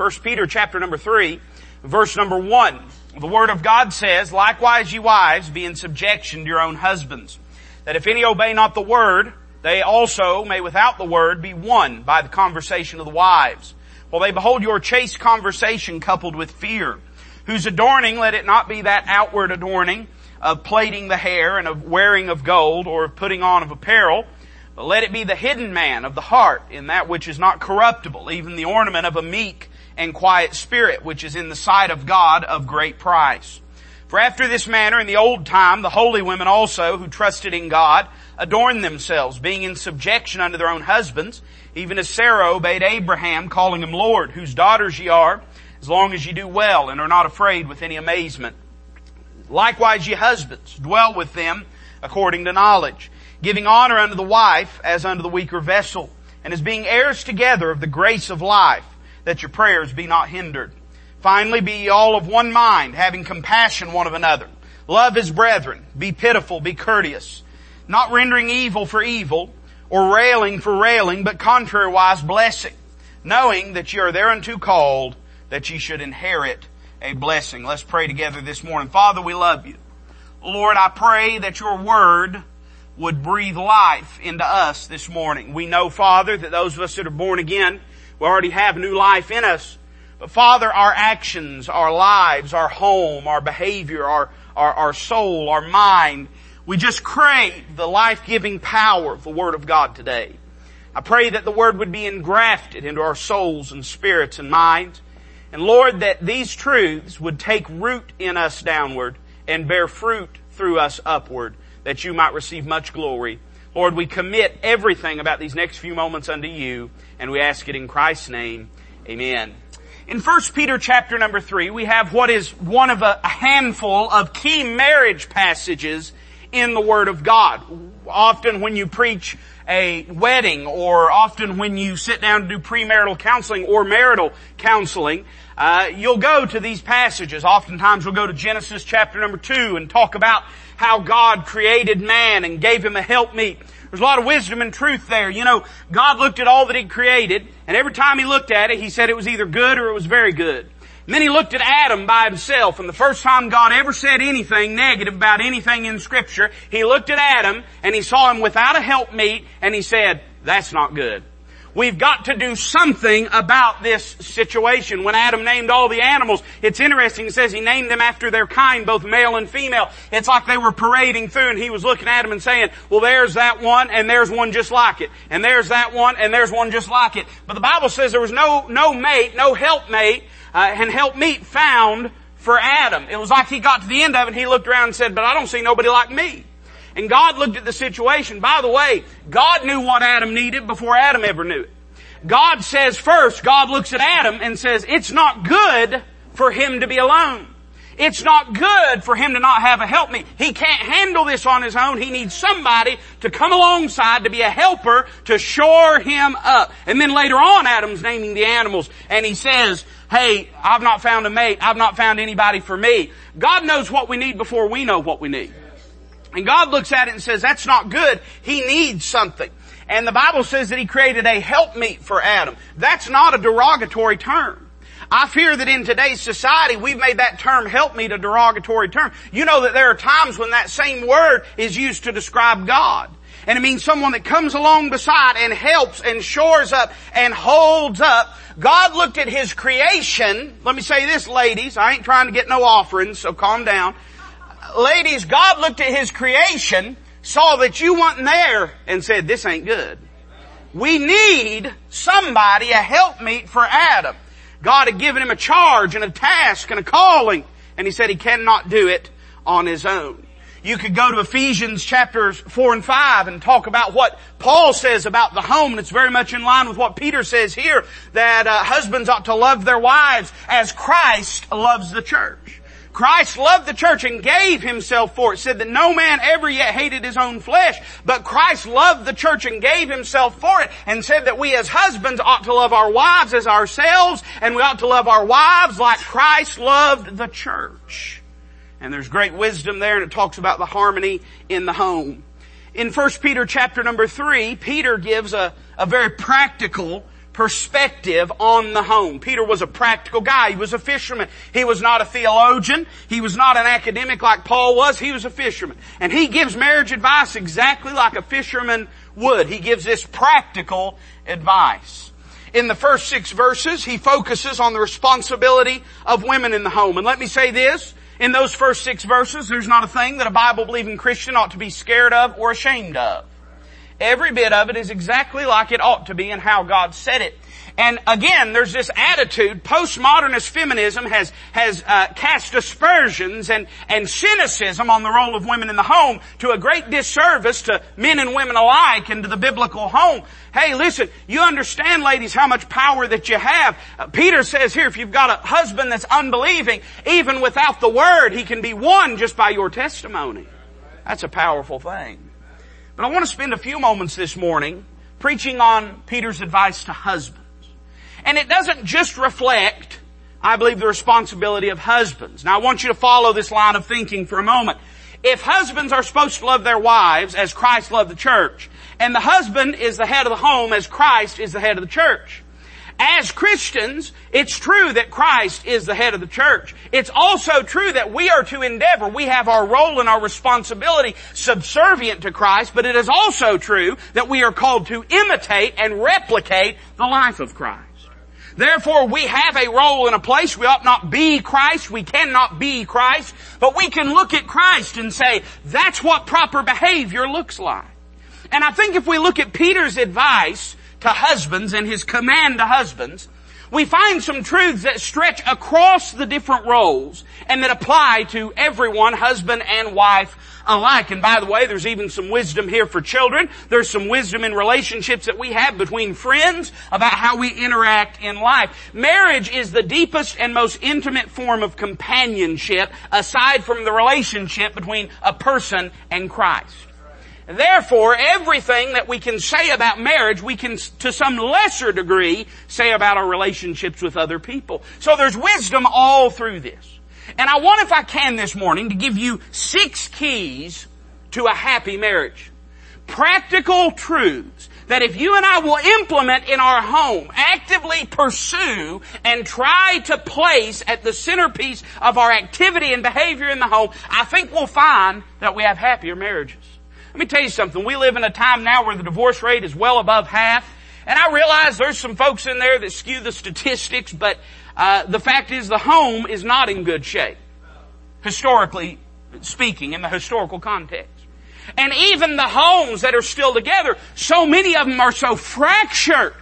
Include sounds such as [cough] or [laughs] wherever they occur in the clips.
1 Peter chapter number 3, verse number 1. The Word of God says, Likewise, ye wives, be in subjection to your own husbands, that if any obey not the Word, they also may without the Word be won by the conversation of the wives. While they behold your chaste conversation coupled with fear, whose adorning let it not be that outward adorning of plaiting the hair and of wearing of gold or of putting on of apparel, but let it be the hidden man of the heart in that which is not corruptible, even the ornament of a meek and quiet spirit, which is in the sight of God of great price. For after this manner in the old time, the holy women also who trusted in God adorned themselves, being in subjection unto their own husbands, even as Sarah obeyed Abraham, calling him Lord, whose daughters ye are, as long as ye do well and are not afraid with any amazement. Likewise ye husbands, dwell with them according to knowledge, giving honor unto the wife as unto the weaker vessel, and as being heirs together of the grace of life, that your prayers be not hindered. Finally, be ye all of one mind, having compassion one of another. Love as brethren. Be pitiful, be courteous. Not rendering evil for evil, or railing for railing, but contrariwise blessing. Knowing that ye are thereunto called, that ye should inherit a blessing. Let's pray together this morning. Father, we love you. Lord, I pray that your word would breathe life into us this morning. We know, Father, that those of us that are born again, we already have new life in us. But Father, our actions, our lives, our home, our behavior, our, our, our soul, our mind, we just crave the life-giving power of the Word of God today. I pray that the Word would be engrafted into our souls and spirits and minds. And Lord, that these truths would take root in us downward and bear fruit through us upward, that you might receive much glory. Lord, we commit everything about these next few moments unto you, and we ask it in Christ's name. Amen. In 1 Peter chapter number 3, we have what is one of a handful of key marriage passages in the Word of God. Often when you preach a wedding or often when you sit down to do premarital counseling or marital counseling, uh, you'll go to these passages. Oftentimes we'll go to Genesis chapter number two and talk about how God created man and gave him a helpmeet. There's a lot of wisdom and truth there. You know, God looked at all that He created, and every time He looked at it, He said it was either good or it was very good. And then He looked at Adam by himself, and the first time God ever said anything negative about anything in Scripture, He looked at Adam, and He saw him without a helpmeet, and He said, that's not good. We've got to do something about this situation. When Adam named all the animals, it's interesting. It says he named them after their kind, both male and female. It's like they were parading through and he was looking at them and saying, well there's that one and there's one just like it. And there's that one and there's one just like it. But the Bible says there was no, no mate, no helpmate, uh, and helpmeet found for Adam. It was like he got to the end of it and he looked around and said, but I don't see nobody like me. And God looked at the situation. By the way, God knew what Adam needed before Adam ever knew it. God says first, God looks at Adam and says, it's not good for him to be alone. It's not good for him to not have a helpmeet. He can't handle this on his own. He needs somebody to come alongside to be a helper to shore him up. And then later on, Adam's naming the animals and he says, hey, I've not found a mate. I've not found anybody for me. God knows what we need before we know what we need. And God looks at it and says, that's not good. He needs something. And the Bible says that He created a helpmeet for Adam. That's not a derogatory term. I fear that in today's society we've made that term helpmeet a derogatory term. You know that there are times when that same word is used to describe God. And it means someone that comes along beside and helps and shores up and holds up. God looked at His creation. Let me say this ladies, I ain't trying to get no offerings, so calm down ladies, God looked at His creation, saw that you weren't there, and said, this ain't good. We need somebody, a helpmeet for Adam. God had given him a charge and a task and a calling, and He said he cannot do it on his own. You could go to Ephesians chapters 4 and 5 and talk about what Paul says about the home, and it's very much in line with what Peter says here, that uh, husbands ought to love their wives as Christ loves the church. Christ loved the church and gave himself for it. Said that no man ever yet hated his own flesh, but Christ loved the church and gave himself for it and said that we as husbands ought to love our wives as ourselves and we ought to love our wives like Christ loved the church. And there's great wisdom there and it talks about the harmony in the home. In 1 Peter chapter number 3, Peter gives a, a very practical perspective on the home. Peter was a practical guy. He was a fisherman. He was not a theologian. He was not an academic like Paul was. He was a fisherman. And he gives marriage advice exactly like a fisherman would. He gives this practical advice. In the first six verses, he focuses on the responsibility of women in the home. And let me say this, in those first six verses, there's not a thing that a Bible believing Christian ought to be scared of or ashamed of. Every bit of it is exactly like it ought to be and how God said it. And again, there's this attitude, postmodernist feminism has, has uh, cast aspersions and, and cynicism on the role of women in the home to a great disservice to men and women alike and to the biblical home. Hey, listen, you understand, ladies, how much power that you have. Uh, Peter says here, if you've got a husband that's unbelieving, even without the word, he can be won just by your testimony. That's a powerful thing. But I want to spend a few moments this morning preaching on Peter's advice to husbands. And it doesn't just reflect, I believe, the responsibility of husbands. Now I want you to follow this line of thinking for a moment. If husbands are supposed to love their wives as Christ loved the church, and the husband is the head of the home as Christ is the head of the church, as Christians, it's true that Christ is the head of the church. It's also true that we are to endeavor. We have our role and our responsibility subservient to Christ, but it is also true that we are called to imitate and replicate the life of Christ. Therefore, we have a role and a place. We ought not be Christ. We cannot be Christ. But we can look at Christ and say, that's what proper behavior looks like. And I think if we look at Peter's advice to husbands and his command to husbands, we find some truths that stretch across the different roles and that apply to everyone, husband and wife alike. And by the way, there's even some wisdom here for children. There's some wisdom in relationships that we have between friends about how we interact in life. Marriage is the deepest and most intimate form of companionship aside from the relationship between a person and Christ. Therefore, everything that we can say about marriage, we can, to some lesser degree, say about our relationships with other people. So there's wisdom all through this. And I want, if I can this morning, to give you six keys to a happy marriage. Practical truths that if you and I will implement in our home, actively pursue and try to place at the centerpiece of our activity and behavior in the home, I think we'll find that we have happier marriages. Let me tell you something. We live in a time now where the divorce rate is well above half. And I realize there's some folks in there that skew the statistics, but uh, the fact is the home is not in good shape. Historically speaking, in the historical context. And even the homes that are still together, so many of them are so fractured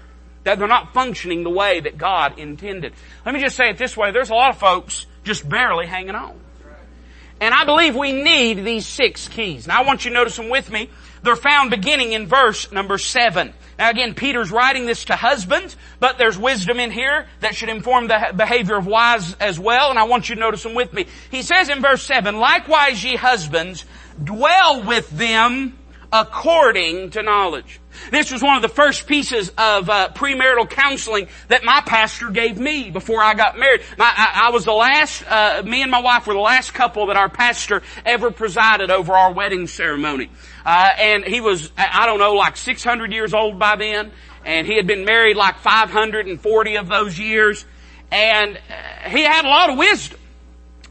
that they're not functioning the way that God intended. Let me just say it this way. There's a lot of folks just barely hanging on. And I believe we need these six keys. Now I want you to notice them with me. They're found beginning in verse number seven. Now again, Peter's writing this to husbands, but there's wisdom in here that should inform the behavior of wives as well, and I want you to notice them with me. He says in verse seven, likewise ye husbands, dwell with them according to knowledge. This was one of the first pieces of uh, premarital counseling that my pastor gave me before I got married. My, I, I, was the last, uh, me and my wife were the last couple that our pastor ever presided over our wedding ceremony. Uh, and he was, I don't know, like 600 years old by then, and he had been married like 540 of those years, and uh, he had a lot of wisdom.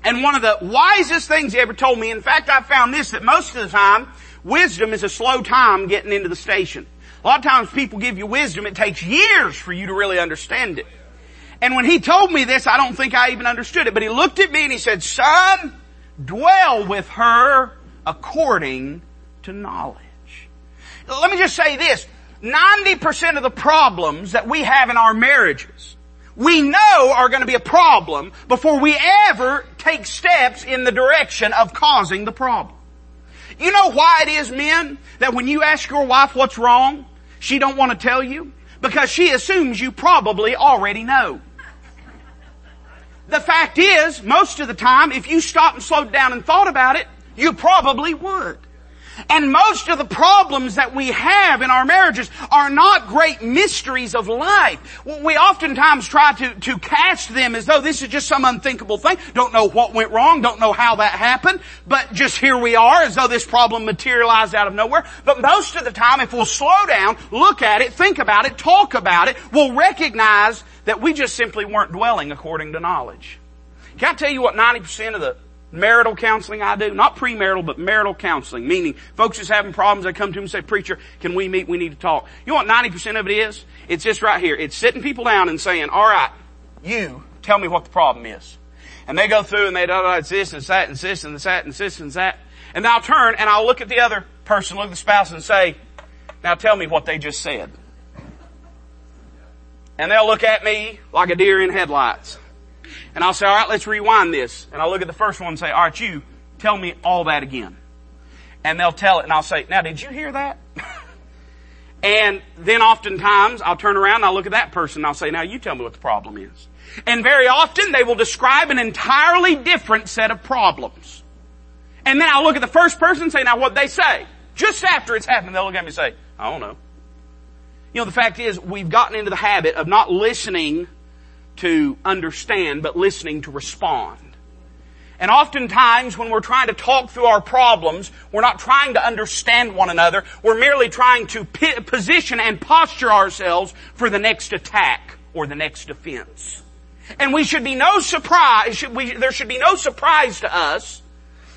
And one of the wisest things he ever told me, in fact I found this, that most of the time, wisdom is a slow time getting into the station. A lot of times people give you wisdom, it takes years for you to really understand it. And when he told me this, I don't think I even understood it, but he looked at me and he said, son, dwell with her according to knowledge. Let me just say this. 90% of the problems that we have in our marriages, we know are going to be a problem before we ever take steps in the direction of causing the problem. You know why it is, men, that when you ask your wife what's wrong, she don't want to tell you? Because she assumes you probably already know. The fact is, most of the time, if you stopped and slowed down and thought about it, you probably would. And most of the problems that we have in our marriages are not great mysteries of life. We oftentimes try to, to cast them as though this is just some unthinkable thing. Don't know what went wrong, don't know how that happened, but just here we are as though this problem materialized out of nowhere. But most of the time, if we'll slow down, look at it, think about it, talk about it, we'll recognize that we just simply weren't dwelling according to knowledge. Can I tell you what 90% of the marital counseling I do, not premarital, but marital counseling, meaning folks is having problems, they come to me and say, preacher, can we meet? We need to talk. You know what 90% of it is? It's just right here. It's sitting people down and saying, alright, you tell me what the problem is. And they go through and they, oh, it's this and that and this and that and this and that. And I'll turn and I'll look at the other person, look at the spouse and say, now tell me what they just said. And they'll look at me like a deer in headlights. And I'll say, all right, let's rewind this. And I'll look at the first one and say, all right, you tell me all that again. And they'll tell it and I'll say, now did you hear that? [laughs] and then oftentimes I'll turn around and I'll look at that person and I'll say, now you tell me what the problem is. And very often they will describe an entirely different set of problems. And then I'll look at the first person and say, now what they say? Just after it's happened, they'll look at me and say, I don't know. You know, the fact is, we've gotten into the habit of not listening to understand, but listening to respond. And oftentimes when we're trying to talk through our problems, we're not trying to understand one another. We're merely trying to position and posture ourselves for the next attack or the next defense. And we should be no surprise, should we, there should be no surprise to us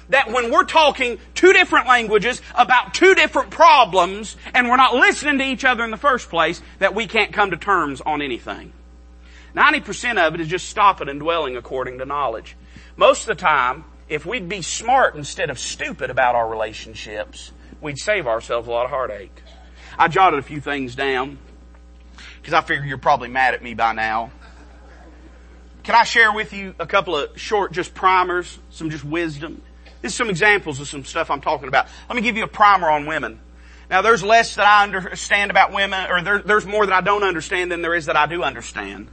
that when we're talking two different languages about two different problems and we're not listening to each other in the first place, that we can't come to terms on anything. 90% of it is just stopping and dwelling according to knowledge. Most of the time, if we'd be smart instead of stupid about our relationships, we'd save ourselves a lot of heartache. I jotted a few things down because I figure you're probably mad at me by now. Can I share with you a couple of short just primers, some just wisdom? This is some examples of some stuff I'm talking about. Let me give you a primer on women. Now there's less that I understand about women, or there, there's more that I don't understand than there is that I do understand.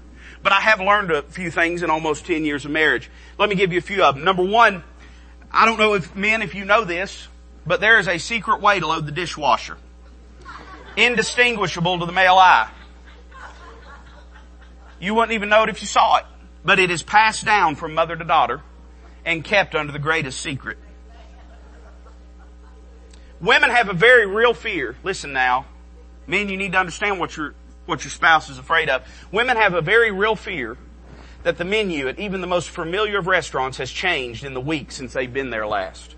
But I have learned a few things in almost 10 years of marriage. Let me give you a few of them. Number one, I don't know if men, if you know this, but there is a secret way to load the dishwasher. Indistinguishable to the male eye. You wouldn't even know it if you saw it. But it is passed down from mother to daughter and kept under the greatest secret. Women have a very real fear. Listen now. Men, you need to understand what you're what your spouse is afraid of. Women have a very real fear that the menu at even the most familiar of restaurants has changed in the week since they've been there last.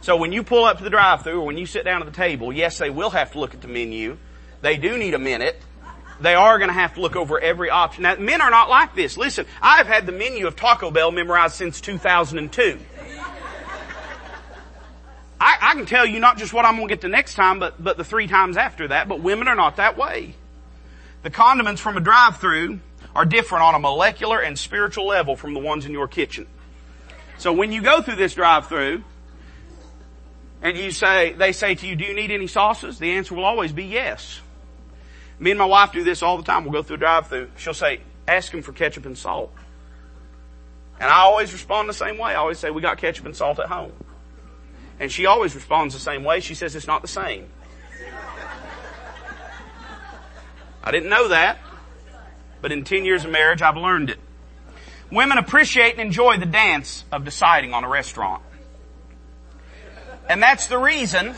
So when you pull up to the drive-through or when you sit down at the table, yes, they will have to look at the menu. They do need a minute. They are going to have to look over every option. Now, men are not like this. Listen, I've had the menu of Taco Bell memorized since 2002. I, I can tell you not just what I'm going to get the next time, but, but the three times after that, but women are not that way. The condiments from a drive-through are different on a molecular and spiritual level from the ones in your kitchen. So when you go through this drive-through, and you say, they say to you, do you need any sauces? The answer will always be yes. Me and my wife do this all the time. We'll go through a drive-through. She'll say, ask him for ketchup and salt. And I always respond the same way. I always say, we got ketchup and salt at home. And she always responds the same way. She says, it's not the same. I didn't know that, but in 10 years of marriage, I've learned it. Women appreciate and enjoy the dance of deciding on a restaurant. And that's the reason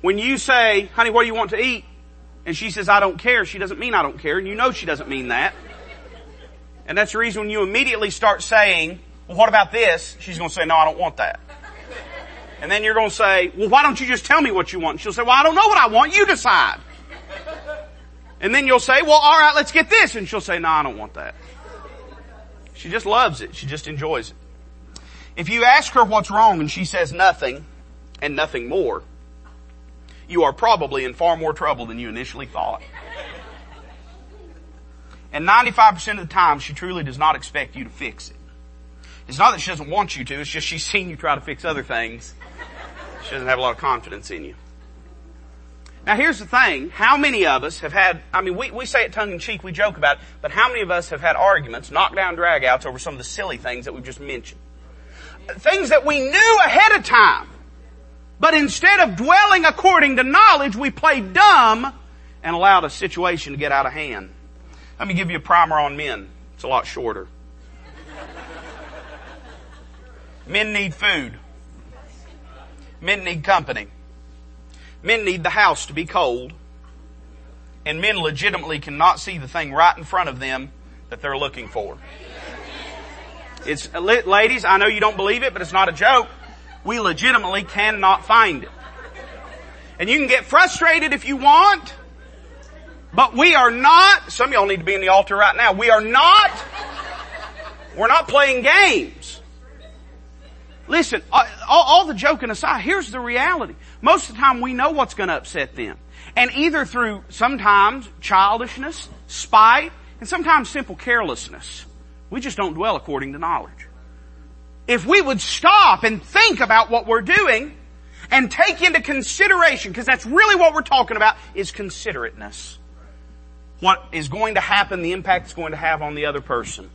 when you say, honey, what do you want to eat? And she says, I don't care. She doesn't mean I don't care. And you know she doesn't mean that. And that's the reason when you immediately start saying, well, what about this? She's going to say, no, I don't want that. And then you're going to say, well, why don't you just tell me what you want? She'll say, well, I don't know what I want. You decide. And then you'll say, well, alright, let's get this. And she'll say, no, I don't want that. She just loves it. She just enjoys it. If you ask her what's wrong and she says nothing and nothing more, you are probably in far more trouble than you initially thought. And 95% of the time, she truly does not expect you to fix it. It's not that she doesn't want you to, it's just she's seen you try to fix other things. She doesn't have a lot of confidence in you. Now here's the thing, how many of us have had, I mean we, we say it tongue in cheek, we joke about it, but how many of us have had arguments, knockdown dragouts over some of the silly things that we've just mentioned? Things that we knew ahead of time But instead of dwelling according to knowledge, we played dumb and allowed a situation to get out of hand. Let me give you a primer on men. It's a lot shorter. Men need food. Men need company. Men need the house to be cold. And men legitimately cannot see the thing right in front of them that they're looking for. It's, ladies, I know you don't believe it, but it's not a joke. We legitimately cannot find it. And you can get frustrated if you want, but we are not, some of y'all need to be in the altar right now. We are not, we're not playing games. Listen, all, all the joking aside, here's the reality. Most of the time we know what's going to upset them. And either through sometimes childishness, spite, and sometimes simple carelessness, we just don't dwell according to knowledge. If we would stop and think about what we're doing and take into consideration, because that's really what we're talking about, is considerateness. What is going to happen, the impact it's going to have on the other person.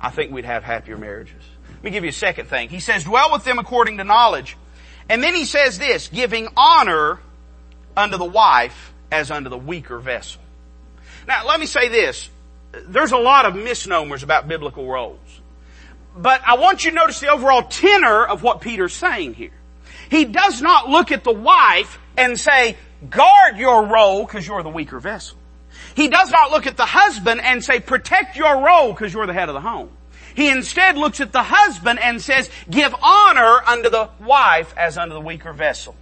I think we'd have happier marriages. Let me give you a second thing. He says, dwell with them according to knowledge. And then he says this, giving honor unto the wife as unto the weaker vessel. Now let me say this there's a lot of misnomers about biblical roles. But I want you to notice the overall tenor of what Peter's saying here. He does not look at the wife and say, guard your role because you're the weaker vessel. He does not look at the husband and say, protect your role because you're the head of the home. He instead looks at the husband and says, give honor unto the wife as unto the weaker vessel.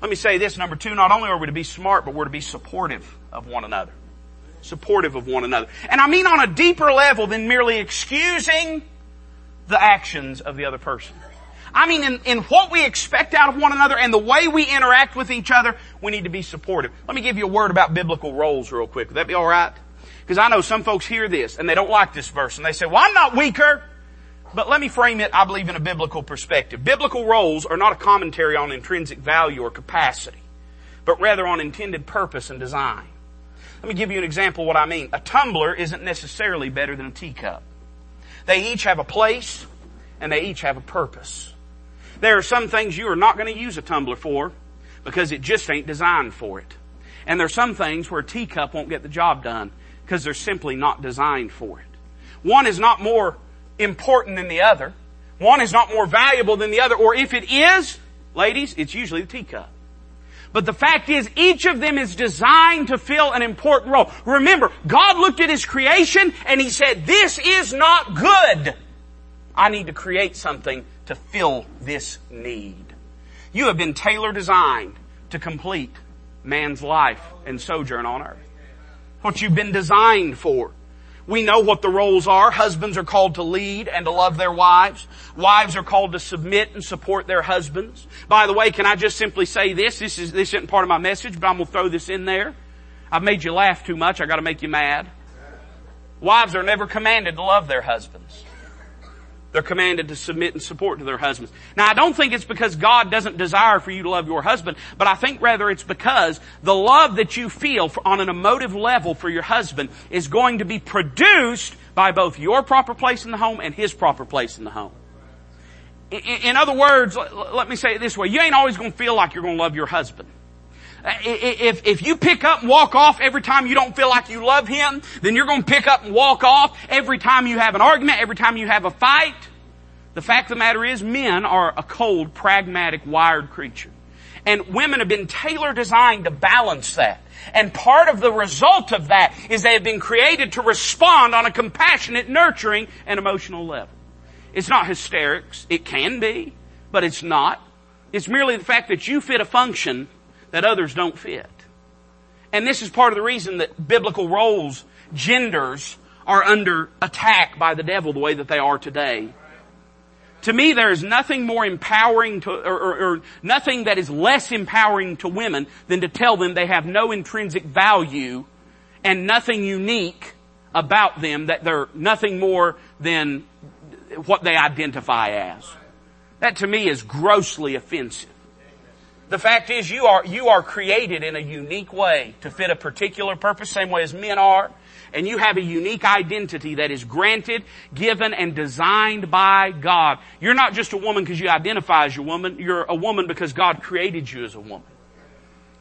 Let me say this, number two, not only are we to be smart, but we're to be supportive of one another supportive of one another. And I mean on a deeper level than merely excusing the actions of the other person. I mean in, in what we expect out of one another and the way we interact with each other, we need to be supportive. Let me give you a word about biblical roles real quick. Would that be alright? Because I know some folks hear this and they don't like this verse and they say, well I'm not weaker. But let me frame it, I believe, in a biblical perspective. Biblical roles are not a commentary on intrinsic value or capacity, but rather on intended purpose and design. Let me give you an example of what I mean. A tumbler isn't necessarily better than a teacup. They each have a place and they each have a purpose. There are some things you are not going to use a tumbler for because it just ain't designed for it. And there are some things where a teacup won't get the job done because they're simply not designed for it. One is not more important than the other. One is not more valuable than the other. Or if it is, ladies, it's usually the teacup. But the fact is, each of them is designed to fill an important role. Remember, God looked at His creation and He said, this is not good. I need to create something to fill this need. You have been tailor designed to complete man's life and sojourn on earth. What you've been designed for. We know what the roles are. Husbands are called to lead and to love their wives. Wives are called to submit and support their husbands. By the way, can I just simply say this? This is, this isn't part of my message, but I'm gonna throw this in there. I've made you laugh too much. I gotta make you mad. Wives are never commanded to love their husbands. They're commanded to submit and support to their husbands. Now I don't think it's because God doesn't desire for you to love your husband, but I think rather it's because the love that you feel on an emotive level for your husband is going to be produced by both your proper place in the home and his proper place in the home. In other words, let me say it this way, you ain't always going to feel like you're going to love your husband. Uh, if, if you pick up and walk off every time you don't feel like you love him, then you're going to pick up and walk off every time you have an argument, every time you have a fight. The fact of the matter is men are a cold, pragmatic, wired creature. And women have been tailor designed to balance that. And part of the result of that is they have been created to respond on a compassionate, nurturing, and emotional level. It's not hysterics. It can be, but it's not. It's merely the fact that you fit a function that others don't fit. And this is part of the reason that biblical roles, genders, are under attack by the devil the way that they are today. To me, there is nothing more empowering to, or, or, or, nothing that is less empowering to women than to tell them they have no intrinsic value and nothing unique about them, that they're nothing more than what they identify as. That to me is grossly offensive. The fact is you are, you are created in a unique way to fit a particular purpose, same way as men are. And you have a unique identity that is granted, given, and designed by God. You're not just a woman because you identify as a woman. You're a woman because God created you as a woman.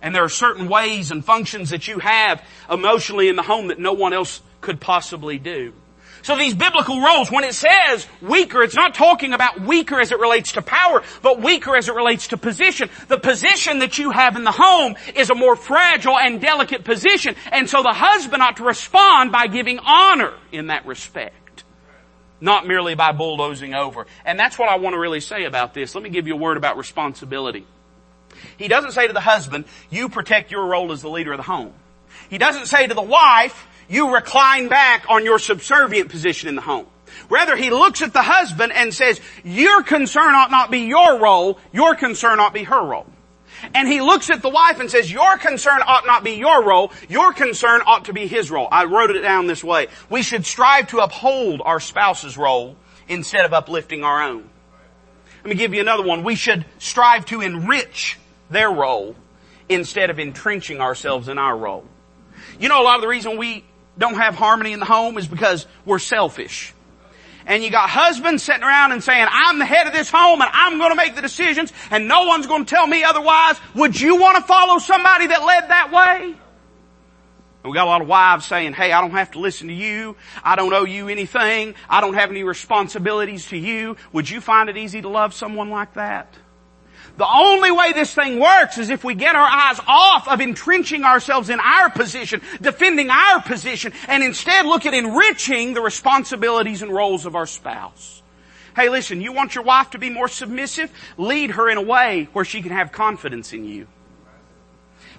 And there are certain ways and functions that you have emotionally in the home that no one else could possibly do. So these biblical roles, when it says weaker, it's not talking about weaker as it relates to power, but weaker as it relates to position. The position that you have in the home is a more fragile and delicate position, and so the husband ought to respond by giving honor in that respect. Not merely by bulldozing over. And that's what I want to really say about this. Let me give you a word about responsibility. He doesn't say to the husband, you protect your role as the leader of the home. He doesn't say to the wife, you recline back on your subservient position in the home. Rather, he looks at the husband and says, your concern ought not be your role, your concern ought be her role. And he looks at the wife and says, your concern ought not be your role, your concern ought to be his role. I wrote it down this way. We should strive to uphold our spouse's role instead of uplifting our own. Let me give you another one. We should strive to enrich their role instead of entrenching ourselves in our role. You know, a lot of the reason we don't have harmony in the home is because we're selfish. And you got husbands sitting around and saying, I'm the head of this home and I'm going to make the decisions and no one's going to tell me otherwise. Would you want to follow somebody that led that way? And we got a lot of wives saying, hey, I don't have to listen to you. I don't owe you anything. I don't have any responsibilities to you. Would you find it easy to love someone like that? The only way this thing works is if we get our eyes off of entrenching ourselves in our position, defending our position, and instead look at enriching the responsibilities and roles of our spouse. Hey listen, you want your wife to be more submissive? Lead her in a way where she can have confidence in you.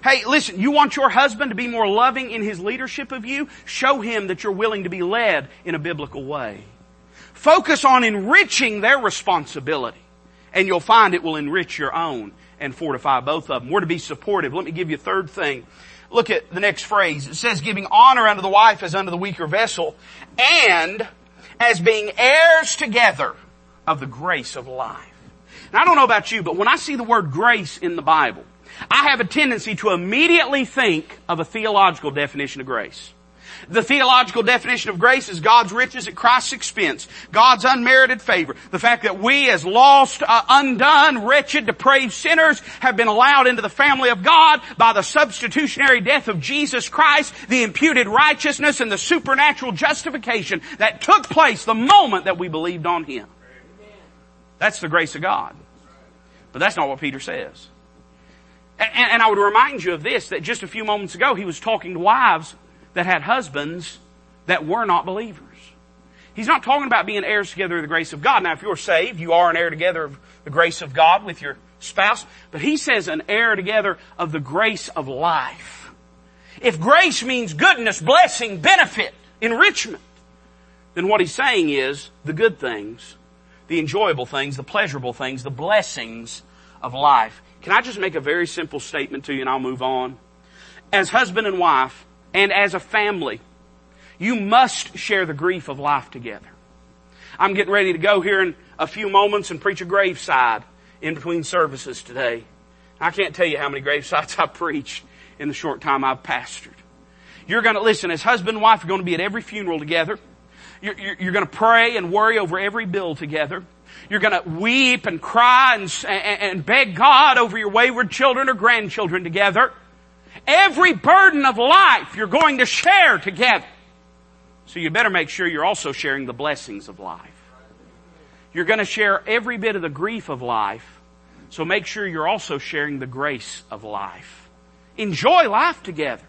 Hey, listen, you want your husband to be more loving in his leadership of you? Show him that you're willing to be led in a biblical way. Focus on enriching their responsibility and you'll find it will enrich your own and fortify both of them. We're to be supportive. Let me give you a third thing. Look at the next phrase. It says giving honor unto the wife as unto the weaker vessel and as being heirs together of the grace of life. Now I don't know about you, but when I see the word grace in the Bible, I have a tendency to immediately think of a theological definition of grace. The theological definition of grace is God's riches at Christ's expense. God's unmerited favor. The fact that we as lost, uh, undone, wretched, depraved sinners have been allowed into the family of God by the substitutionary death of Jesus Christ, the imputed righteousness and the supernatural justification that took place the moment that we believed on Him. That's the grace of God. But that's not what Peter says. And, and, I would remind you of this, that just a few moments ago he was talking to wives that had husbands that were not believers. He's not talking about being heirs together of the grace of God. Now, if you're saved, you are an heir together of the grace of God with your spouse. But he says an heir together of the grace of life. If grace means goodness, blessing, benefit, enrichment, then what he's saying is the good things, the enjoyable things, the pleasurable things, the blessings of life. Can I just make a very simple statement to you and I'll move on? As husband and wife, and as a family, you must share the grief of life together. I'm getting ready to go here in a few moments and preach a graveside in between services today. I can't tell you how many gravesides I've preached in the short time I've pastored. You're going to listen as husband and wife You're going to be at every funeral together. You're, you're, you're going to pray and worry over every bill together. You're going to weep and cry and, and, and beg God over your wayward children or grandchildren together. Every burden of life you're going to share together. So you better make sure you're also sharing the blessings of life. You're going to share every bit of the grief of life. So make sure you're also sharing the grace of life. Enjoy life together.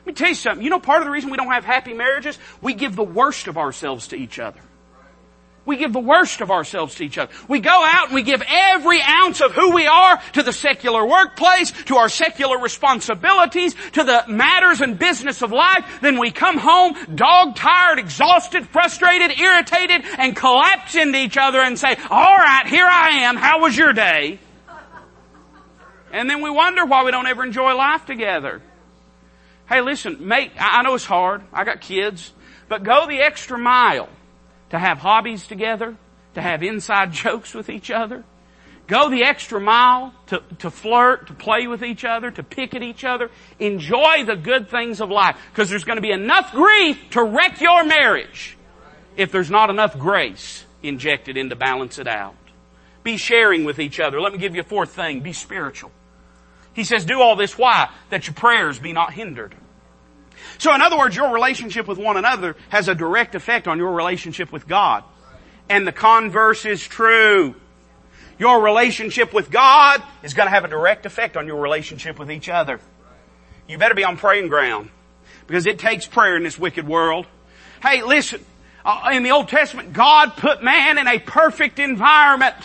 Let me tell you something. You know part of the reason we don't have happy marriages? We give the worst of ourselves to each other. We give the worst of ourselves to each other. We go out and we give every ounce of who we are to the secular workplace, to our secular responsibilities, to the matters and business of life. Then we come home dog tired, exhausted, frustrated, irritated, and collapse into each other and say, alright, here I am, how was your day? And then we wonder why we don't ever enjoy life together. Hey listen, mate, I know it's hard. I got kids. But go the extra mile to have hobbies together, to have inside [laughs] jokes with each other. Go the extra mile to, to flirt, to play with each other, to pick at each other. Enjoy the good things of life. Because there's going to be enough grief to wreck your marriage if there's not enough grace injected in to balance it out. Be sharing with each other. Let me give you a fourth thing. Be spiritual. He says, do all this why? That your prayers be not hindered. So in other words, your relationship with one another has a direct effect on your relationship with God. And the converse is true. Your relationship with God is going to have a direct effect on your relationship with each other. You better be on praying ground because it takes prayer in this wicked world. Hey, listen, uh, in the Old Testament, God put man in a perfect environment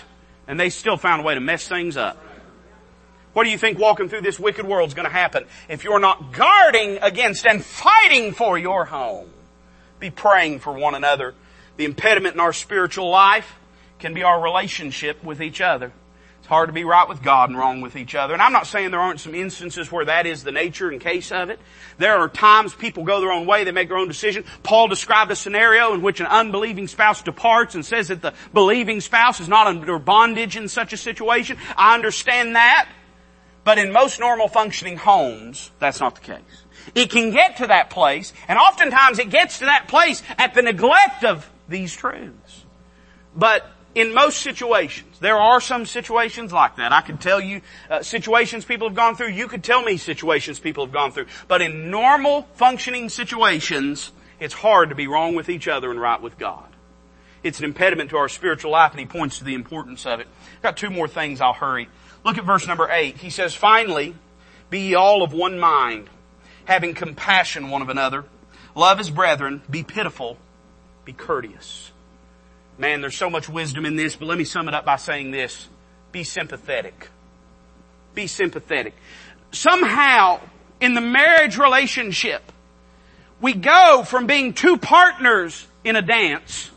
and they still found a way to mess things up. What do you think walking through this wicked world is going to happen if you're not guarding against and fighting for your home? Be praying for one another. The impediment in our spiritual life can be our relationship with each other. It's hard to be right with God and wrong with each other. And I'm not saying there aren't some instances where that is the nature and case of it. There are times people go their own way, they make their own decision. Paul described a scenario in which an unbelieving spouse departs and says that the believing spouse is not under bondage in such a situation. I understand that. But in most normal functioning homes, that's not the case. It can get to that place, and oftentimes it gets to that place at the neglect of these truths. But in most situations, there are some situations like that. I could tell you uh, situations people have gone through. You could tell me situations people have gone through. But in normal functioning situations, it's hard to be wrong with each other and right with God. It's an impediment to our spiritual life and he points to the importance of it. I've got two more things I'll hurry. Look at verse number eight. He says, finally, be ye all of one mind, having compassion one of another, love as brethren, be pitiful, be courteous. Man, there's so much wisdom in this, but let me sum it up by saying this. Be sympathetic. Be sympathetic. Somehow, in the marriage relationship, we go from being two partners in a dance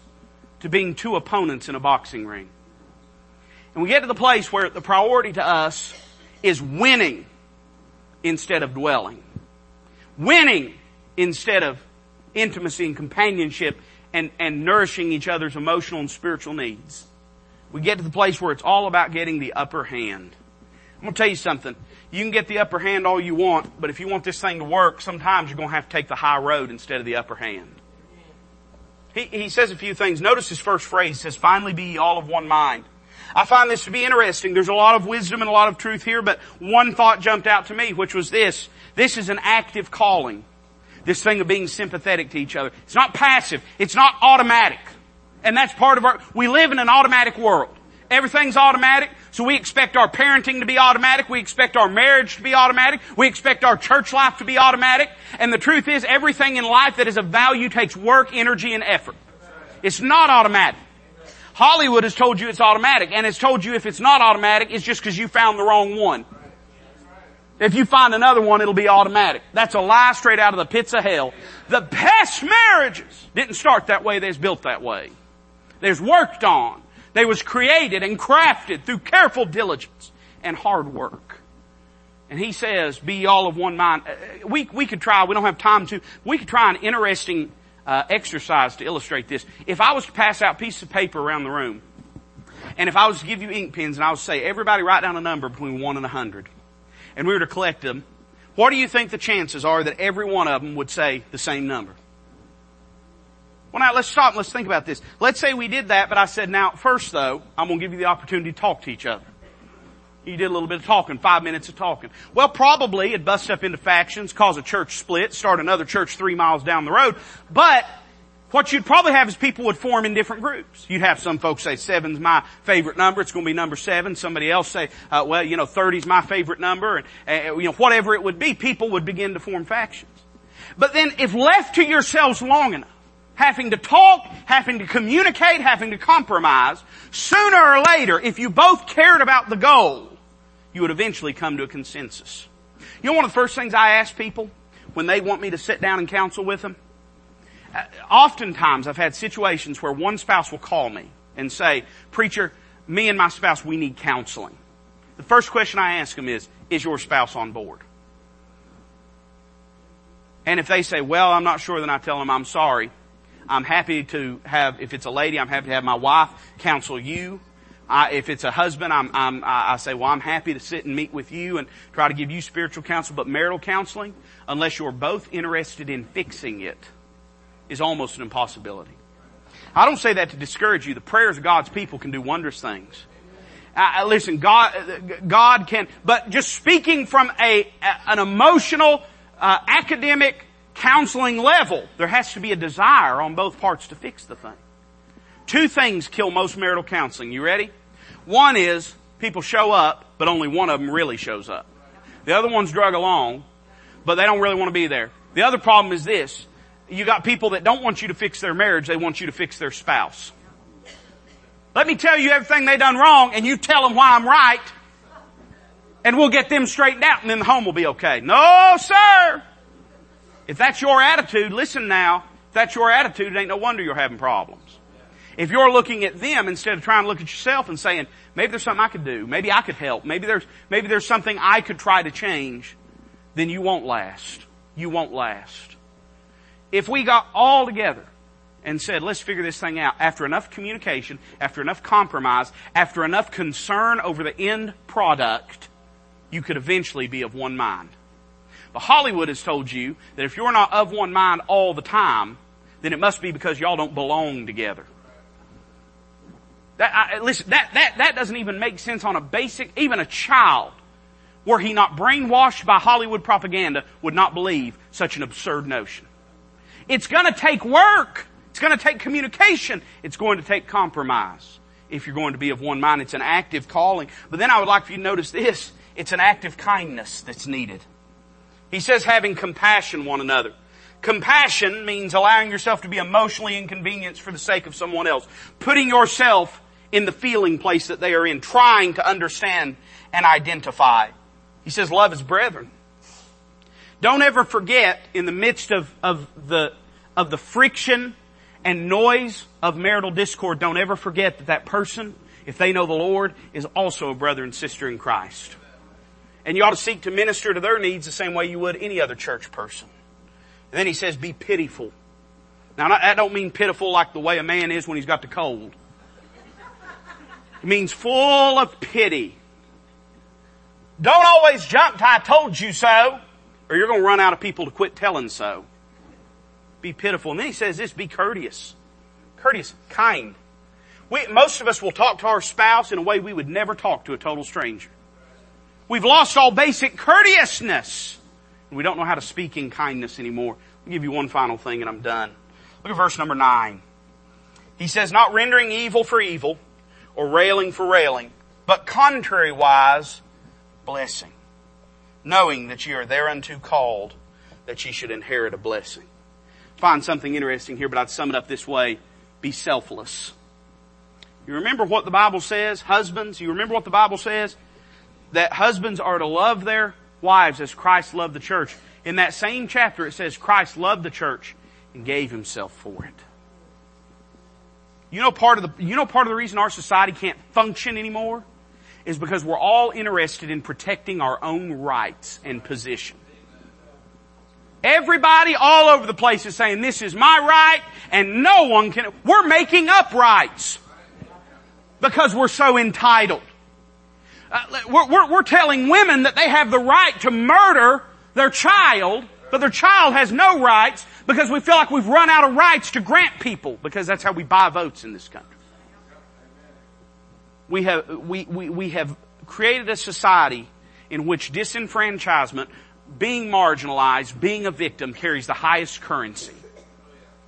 to being two opponents in a boxing ring. And we get to the place where the priority to us is winning instead of dwelling. Winning instead of intimacy and companionship and, and nourishing each other's emotional and spiritual needs. We get to the place where it's all about getting the upper hand. I'm going to tell you something. You can get the upper hand all you want, but if you want this thing to work, sometimes you're going to have to take the high road instead of the upper hand. He, he says a few things. Notice his first phrase. Says, finally be all of one mind. I find this to be interesting. There's a lot of wisdom and a lot of truth here, but one thought jumped out to me, which was this. This is an active calling this thing of being sympathetic to each other. It's not passive. It's not automatic. And that's part of our, we live in an automatic world. Everything's automatic, so we expect our parenting to be automatic, we expect our marriage to be automatic, we expect our church life to be automatic, and the truth is everything in life that is of value takes work, energy, and effort. It's not automatic. Hollywood has told you it's automatic, and it's told you if it's not automatic, it's just because you found the wrong one. If you find another one, it'll be automatic. That's a lie straight out of the pits of hell. The best marriages didn't start that way, they was built that way. They was worked on. They was created and crafted through careful diligence and hard work. And he says, be all of one mind. Uh, we, we could try, we don't have time to, we could try an interesting uh, exercise to illustrate this. If I was to pass out pieces of paper around the room, and if I was to give you ink pens and I to say, everybody write down a number between one and a hundred and we were to collect them, what do you think the chances are that every one of them would say the same number? Well now let's stop and let's think about this. Let's say we did that, but I said, now first though, I'm to give you the opportunity to talk to each other. You did a little bit of talking, five minutes of talking. Well, probably it'd bust up into factions, cause a church split, start another church three miles down the road, but what you'd probably have is people would form in different groups. You'd have some folks say seven's my favorite number. It's going to be number seven. Somebody else say, uh, well, you know, thirty's my favorite number, and uh, you know, whatever it would be, people would begin to form factions. But then, if left to yourselves long enough, having to talk, having to communicate, having to compromise, sooner or later, if you both cared about the goal, you would eventually come to a consensus. You know, one of the first things I ask people when they want me to sit down and counsel with them uh, oftentimes I've had situations where one spouse will call me and say, preacher, me and my spouse, we need counseling. The first question I ask them is, is your spouse on board? And if they say, well, I'm not sure, then I tell them I'm sorry. I'm happy to have, if it's a lady, I'm happy to have my wife counsel you. I, if it's a husband, I'm, I'm, I say, well, I'm happy to sit and meet with you and try to give you spiritual counsel. But marital counseling, unless you're both interested in fixing it, is almost an impossibility. I don't say that to discourage you. The prayers of God's people can do wondrous things. Uh, listen, God, God can, but just speaking from a, an emotional, uh, academic counseling level, there has to be a desire on both parts to fix the thing. Two things kill most marital counseling. You ready? One is people show up, but only one of them really shows up. The other one's drug along, but they don't really want to be there. The other problem is this. You got people that don't want you to fix their marriage, they want you to fix their spouse. Let me tell you everything they done wrong and you tell them why I'm right and we'll get them straightened out and then the home will be okay. No, sir! If that's your attitude, listen now, if that's your attitude, it ain't no wonder you're having problems. If you're looking at them instead of trying to look at yourself and saying, maybe there's something I could do, maybe I could help, maybe there's, maybe there's something I could try to change, then you won't last. You won't last. If we got all together and said, let's figure this thing out after enough communication, after enough compromise, after enough concern over the end product, you could eventually be of one mind. But Hollywood has told you that if you're not of one mind all the time, then it must be because y'all don't belong together. That, I, listen, that, that, that doesn't even make sense on a basic, even a child, were he not brainwashed by Hollywood propaganda, would not believe such an absurd notion. It's gonna take work. It's gonna take communication. It's going to take compromise. If you're going to be of one mind, it's an active calling. But then I would like for you to notice this. It's an act of kindness that's needed. He says having compassion one another. Compassion means allowing yourself to be emotionally inconvenienced for the sake of someone else. Putting yourself in the feeling place that they are in, trying to understand and identify. He says love is brethren. Don't ever forget in the midst of, of the, of the friction and noise of marital discord, don't ever forget that that person, if they know the Lord, is also a brother and sister in Christ. And you ought to seek to minister to their needs the same way you would any other church person. And then he says, be pitiful. Now that don't mean pitiful like the way a man is when he's got the cold. It means full of pity. Don't always jump to I told you so, or you're gonna run out of people to quit telling so. Be pitiful. And then he says this, be courteous. Courteous, kind. We, most of us will talk to our spouse in a way we would never talk to a total stranger. We've lost all basic courteousness. And We don't know how to speak in kindness anymore. I'll give you one final thing and I'm done. Look at verse number nine. He says, not rendering evil for evil or railing for railing, but contrariwise blessing, knowing that ye are thereunto called that ye should inherit a blessing. Find something interesting here, but I'd sum it up this way. Be selfless. You remember what the Bible says? Husbands, you remember what the Bible says? that husbands are to love their wives as Christ loved the church. In that same chapter it says Christ loved the church and gave himself for it. You know part of the, you know part of the reason our society can't function anymore? Is because we're all interested in protecting our own rights and position. Everybody all over the place is saying this is my right and no one can, we're making up rights. Because we're so entitled. Uh, we're, we're, we're telling women that they have the right to murder their child, but their child has no rights because we feel like we've run out of rights to grant people because that's how we buy votes in this country. We have, we, we, we have created a society in which disenfranchisement, being marginalized, being a victim carries the highest currency.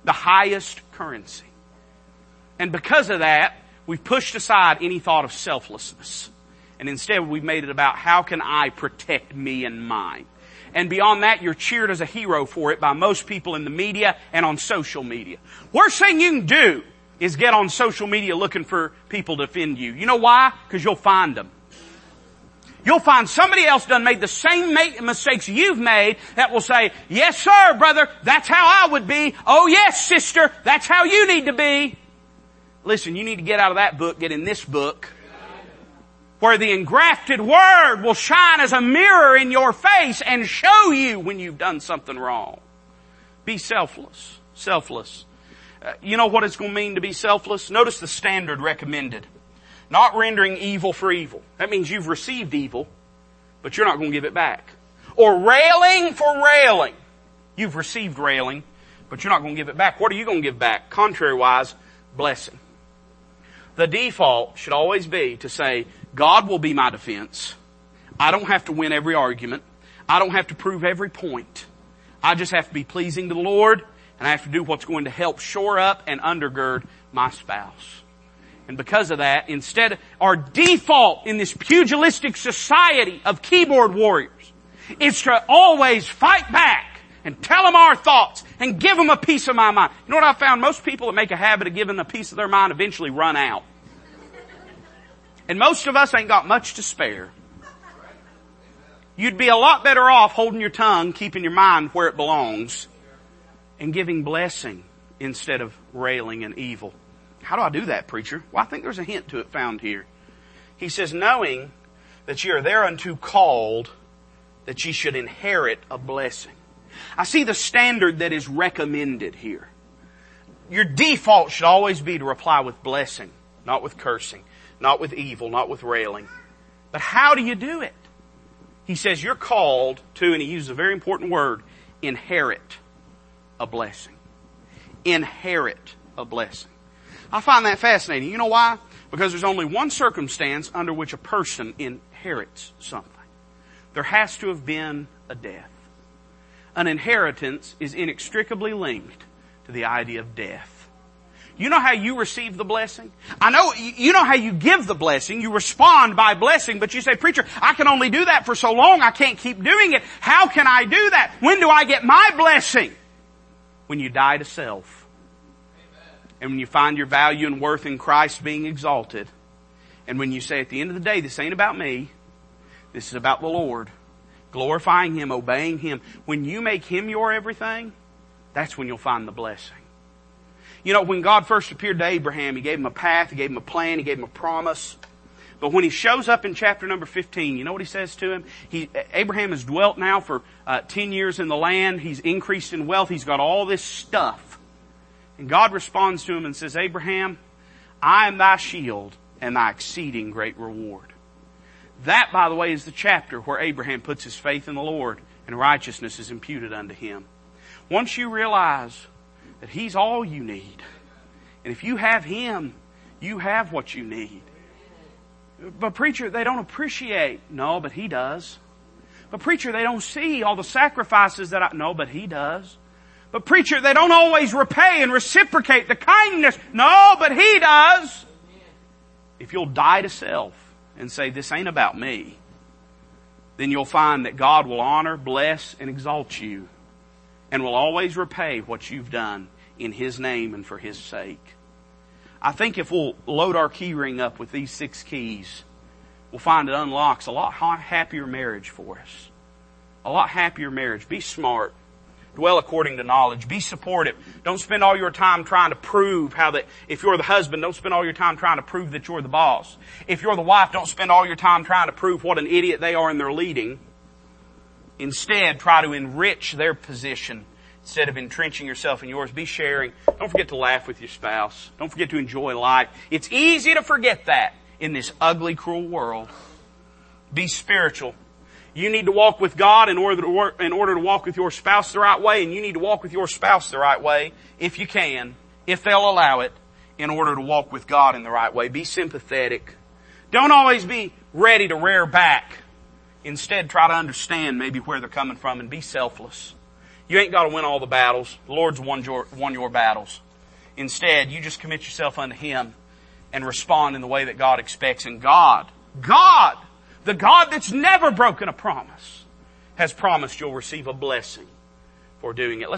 The highest currency. And because of that, we've pushed aside any thought of selflessness. And instead we've made it about how can I protect me and mine. And beyond that, you're cheered as a hero for it by most people in the media and on social media. Worst thing you can do is get on social media looking for people to offend you. You know why? Because you'll find them. You'll find somebody else done made the same mistakes you've made that will say, yes sir, brother, that's how I would be. Oh yes, sister, that's how you need to be. Listen, you need to get out of that book, get in this book where the engrafted word will shine as a mirror in your face and show you when you've done something wrong. Be selfless. Selfless. Uh, you know what it's going to mean to be selfless? Notice the standard recommended. Not rendering evil for evil. That means you've received evil, but you're not going to give it back. Or railing for railing. You've received railing, but you're not going to give it back. What are you going to give back? Contrary-wise, blessing. The default should always be to say, God will be my defense. I don't have to win every argument. I don't have to prove every point. I just have to be pleasing to the Lord and I have to do what's going to help shore up and undergird my spouse. And because of that, instead, our default in this pugilistic society of keyboard warriors is to always fight back and tell them our thoughts and give them a piece of my mind. You know what I found? Most people that make a habit of giving a piece of their mind eventually run out. And most of us ain't got much to spare. You'd be a lot better off holding your tongue, keeping your mind where it belongs, and giving blessing instead of railing and evil. How do I do that, preacher? Well, I think there's a hint to it found here. He says, knowing that ye are thereunto called, that ye should inherit a blessing. I see the standard that is recommended here. Your default should always be to reply with blessing, not with cursing, not with evil, not with railing. But how do you do it? He says you're called to, and he uses a very important word, inherit a blessing. Inherit a blessing. I find that fascinating. You know why? Because there's only one circumstance under which a person inherits something. There has to have been a death. An inheritance is inextricably linked to the idea of death. You know how you receive the blessing? I know, you know how you give the blessing. You respond by blessing, but you say, preacher, I can only do that for so long. I can't keep doing it. How can I do that? When do I get my blessing? When you die to self. And when you find your value and worth in Christ being exalted. And when you say at the end of the day, this ain't about me. This is about the Lord. Glorifying Him, obeying Him. When you make Him your everything, that's when you'll find the blessing. You know, when God first appeared to Abraham, He gave him a path, He gave him a plan, He gave him a promise. But when he shows up in chapter number 15, you know what he says to him? He, Abraham has dwelt now for uh, 10 years in the land. He's increased in wealth. He's got all this stuff. And God responds to him and says, Abraham, I am thy shield and thy exceeding great reward. That, by the way, is the chapter where Abraham puts his faith in the Lord and righteousness is imputed unto him. Once you realize that He's all you need. And if you have Him, you have what you need. But preacher, they don't appreciate. No, but He does. But preacher, they don't see all the sacrifices that I, no, but He does. But preacher, they don't always repay and reciprocate the kindness. No, but He does. If you'll die to self and say, this ain't about me, then you'll find that God will honor, bless, and exalt you and will always repay what you've done in His name and for His sake. I think if we'll load our key ring up with these six keys, we'll find it unlocks a lot happier marriage for us. A lot happier marriage. Be smart. Dwell according to knowledge. Be supportive. Don't spend all your time trying to prove how that, if you're the husband, don't spend all your time trying to prove that you're the boss. If you're the wife, don't spend all your time trying to prove what an idiot they are in their leading. Instead, try to enrich their position instead of entrenching yourself in yours. Be sharing. Don't forget to laugh with your spouse. Don't forget to enjoy life. It's easy to forget that in this ugly, cruel world. Be spiritual. You need to walk with God in order to work, in order to walk with your spouse the right way, and you need to walk with your spouse the right way, if you can, if they'll allow it, in order to walk with God in the right way. Be sympathetic. Don't always be ready to rear back. Instead, try to understand maybe where they're coming from and be selfless. You ain't got to win all the battles. The Lord's won your, won your battles. Instead, you just commit yourself unto Him and respond in the way that God expects. And God, God, the God that's never broken a promise, has promised you'll receive a blessing for doing it. Let's